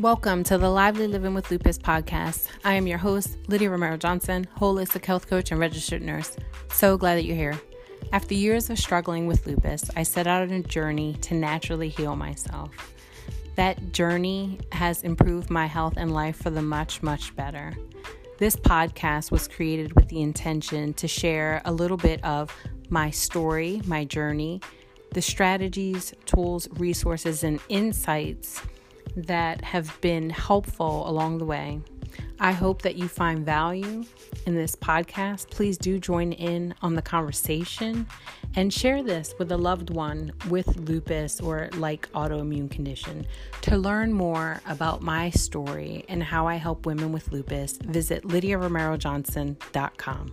Welcome to the Lively Living with Lupus podcast. I am your host, Lydia Romero Johnson, holistic health coach and registered nurse. So glad that you're here. After years of struggling with lupus, I set out on a journey to naturally heal myself. That journey has improved my health and life for the much, much better. This podcast was created with the intention to share a little bit of my story, my journey, the strategies, tools, resources, and insights that have been helpful along the way. I hope that you find value in this podcast. Please do join in on the conversation and share this with a loved one with lupus or like autoimmune condition. To learn more about my story and how I help women with lupus, visit lydiaromerojohnson.com.